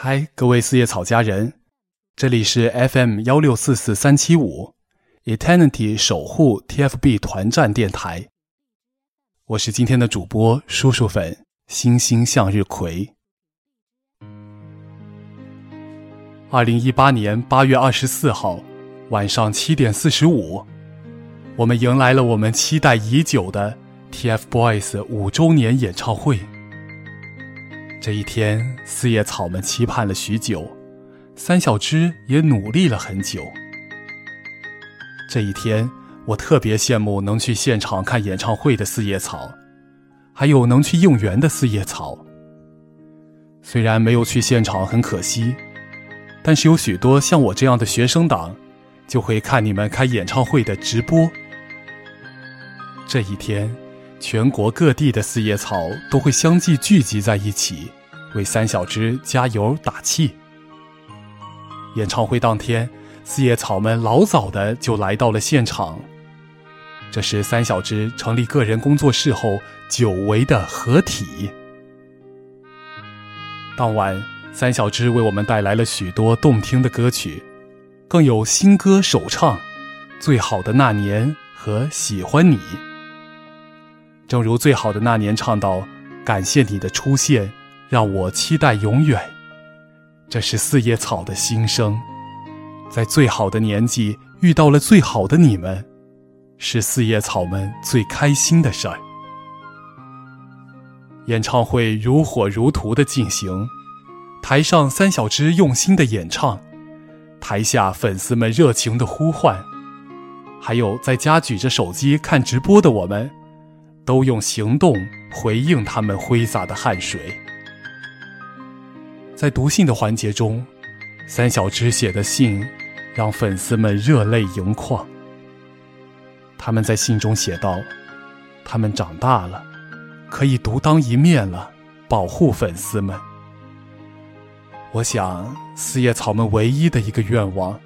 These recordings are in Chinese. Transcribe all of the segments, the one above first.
嗨，各位四叶草家人，这里是 FM 幺六四四三七五，Eternity 守护 TFB 团战电台。我是今天的主播叔叔粉星星向日葵。二零一八年八月二十四号晚上七点四十五，我们迎来了我们期待已久的 TFBOYS 五周年演唱会。这一天，四叶草们期盼了许久，三小只也努力了很久。这一天，我特别羡慕能去现场看演唱会的四叶草，还有能去应援的四叶草。虽然没有去现场很可惜，但是有许多像我这样的学生党，就会看你们开演唱会的直播。这一天。全国各地的四叶草都会相继聚集在一起，为三小只加油打气。演唱会当天，四叶草们老早的就来到了现场。这是三小只成立个人工作室后久违的合体。当晚，三小只为我们带来了许多动听的歌曲，更有新歌首唱，《最好的那年》和《喜欢你》。正如最好的那年唱到：“感谢你的出现，让我期待永远。”这是四叶草的心声。在最好的年纪遇到了最好的你们，是四叶草们最开心的事儿。演唱会如火如荼的进行，台上三小只用心的演唱，台下粉丝们热情的呼唤，还有在家举着手机看直播的我们。都用行动回应他们挥洒的汗水。在读信的环节中，三小只写的信让粉丝们热泪盈眶。他们在信中写道：“他们长大了，可以独当一面了，保护粉丝们。”我想，四叶草们唯一的一个愿望，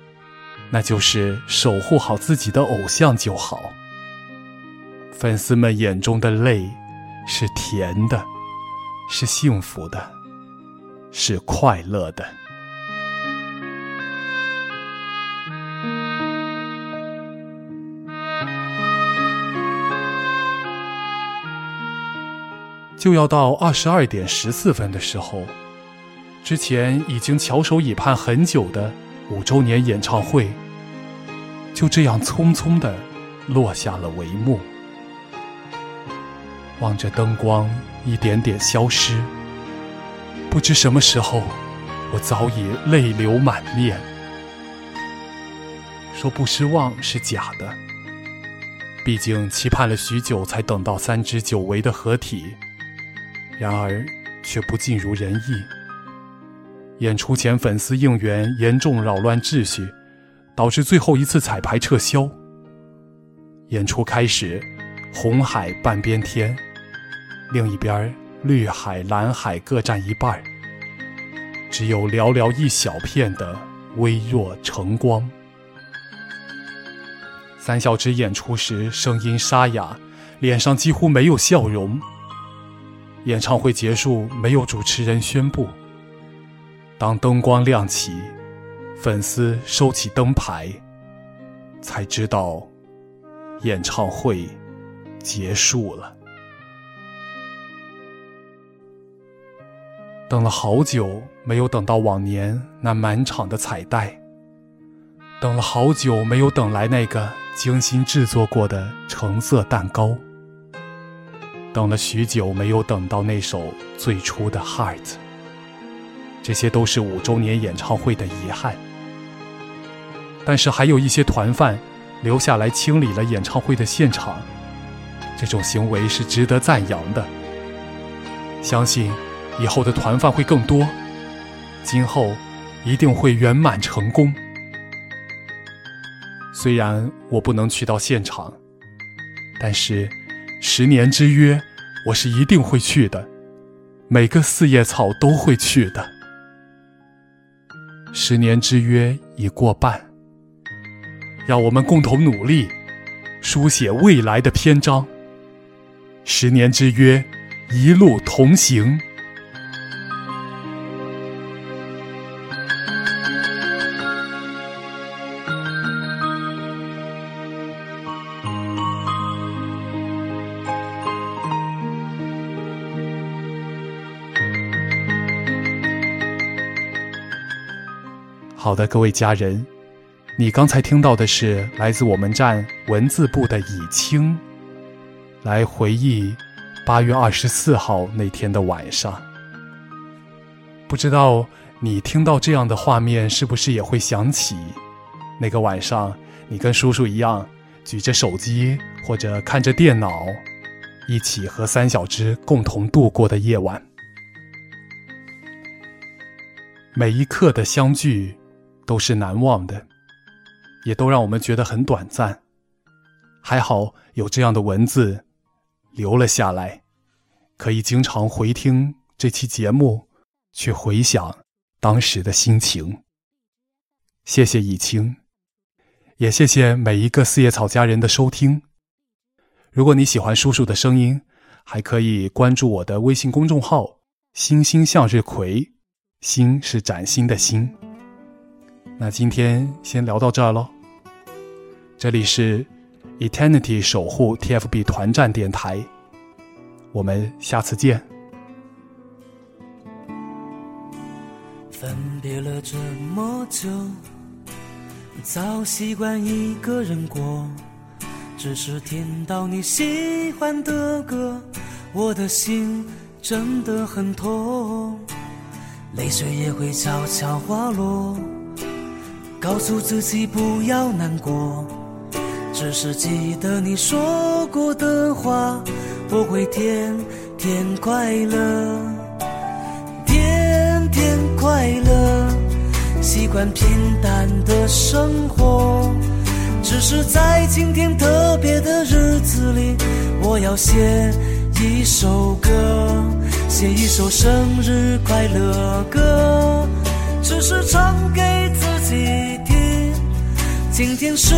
那就是守护好自己的偶像就好。粉丝们眼中的泪，是甜的，是幸福的，是快乐的。就要到二十二点十四分的时候，之前已经翘首以盼很久的五周年演唱会，就这样匆匆的落下了帷幕。望着灯光一点点消失，不知什么时候，我早已泪流满面。说不失望是假的，毕竟期盼了许久才等到三只久违的合体，然而却不尽如人意。演出前粉丝应援严重扰乱秩序，导致最后一次彩排撤销。演出开始，红海半边天。另一边，绿海、蓝海各占一半只有寥寥一小片的微弱晨光。三小只演出时声音沙哑，脸上几乎没有笑容。演唱会结束，没有主持人宣布。当灯光亮起，粉丝收起灯牌，才知道演唱会结束了。等了好久，没有等到往年那满场的彩带。等了好久，没有等来那个精心制作过的橙色蛋糕。等了许久，没有等到那首最初的《Heart》。这些都是五周年演唱会的遗憾。但是还有一些团饭留下来清理了演唱会的现场，这种行为是值得赞扬的。相信。以后的团饭会更多，今后一定会圆满成功。虽然我不能去到现场，但是十年之约，我是一定会去的。每个四叶草都会去的。十年之约已过半，让我们共同努力，书写未来的篇章。十年之约，一路同行。好的，各位家人，你刚才听到的是来自我们站文字部的以清，来回忆八月二十四号那天的晚上。不知道你听到这样的画面，是不是也会想起那个晚上，你跟叔叔一样举着手机或者看着电脑，一起和三小只共同度过的夜晚？每一刻的相聚。都是难忘的，也都让我们觉得很短暂。还好有这样的文字留了下来，可以经常回听这期节目，去回想当时的心情。谢谢以清，也谢谢每一个四叶草家人的收听。如果你喜欢叔叔的声音，还可以关注我的微信公众号“星星向日葵”，星是崭新的星。那今天先聊到这儿喽。这里是 Eternity 守护 TFB 团战电台，我们下次见。分别了这么久，早习惯一个人过，只是听到你喜欢的歌，我的心真的很痛，泪水也会悄悄滑落。告诉自己不要难过，只是记得你说过的话，我会天天快乐，天天快乐，习惯平淡的生活。只是在今天特别的日子里，我要写一首歌，写一首生日快乐歌，只是唱给自。听今天是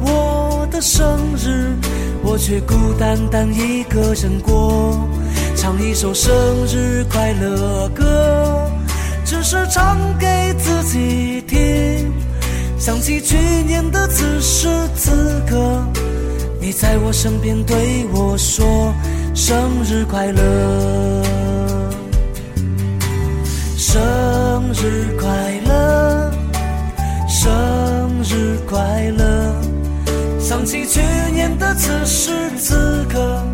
我的生日，我却孤单单一个人过，唱一首生日快乐歌，只是唱给自己听。想起去年的此时此刻，你在我身边对我说生日快乐，生日快乐，生。日快乐！想起去年的此时此刻，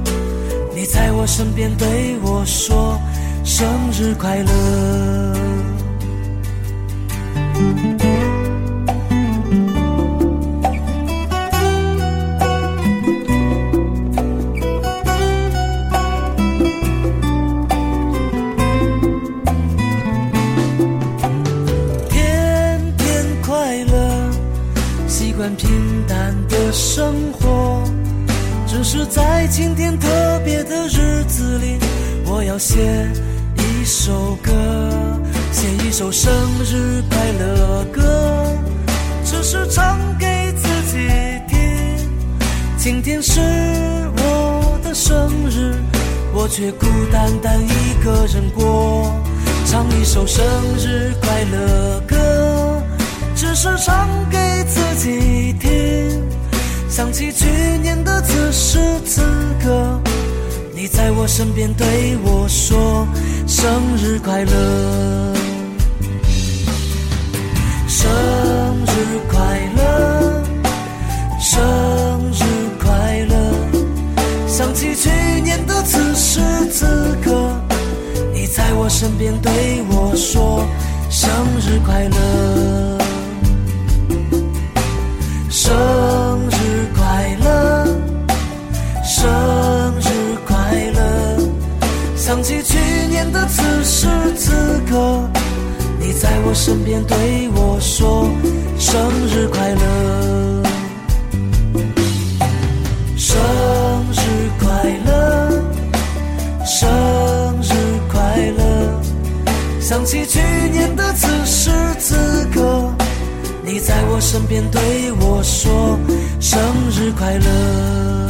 你在我身边对我说生日快乐。写一首歌，写一首生日快乐歌，只是唱给自己听。今天是我的生日，我却孤单单一个人过，唱一首生日快乐歌，只是唱给自己听。想起去年的此时此刻，你在我身边对我说生日快乐，生日快乐，生日快乐。想起去年的此时此刻，你在我身边对我说生日快乐，想起去年的此时此刻，你在我身边对我说生日快乐，生日快乐，生日快乐。想起去年的此时此刻，你在我身边对我说生日快乐。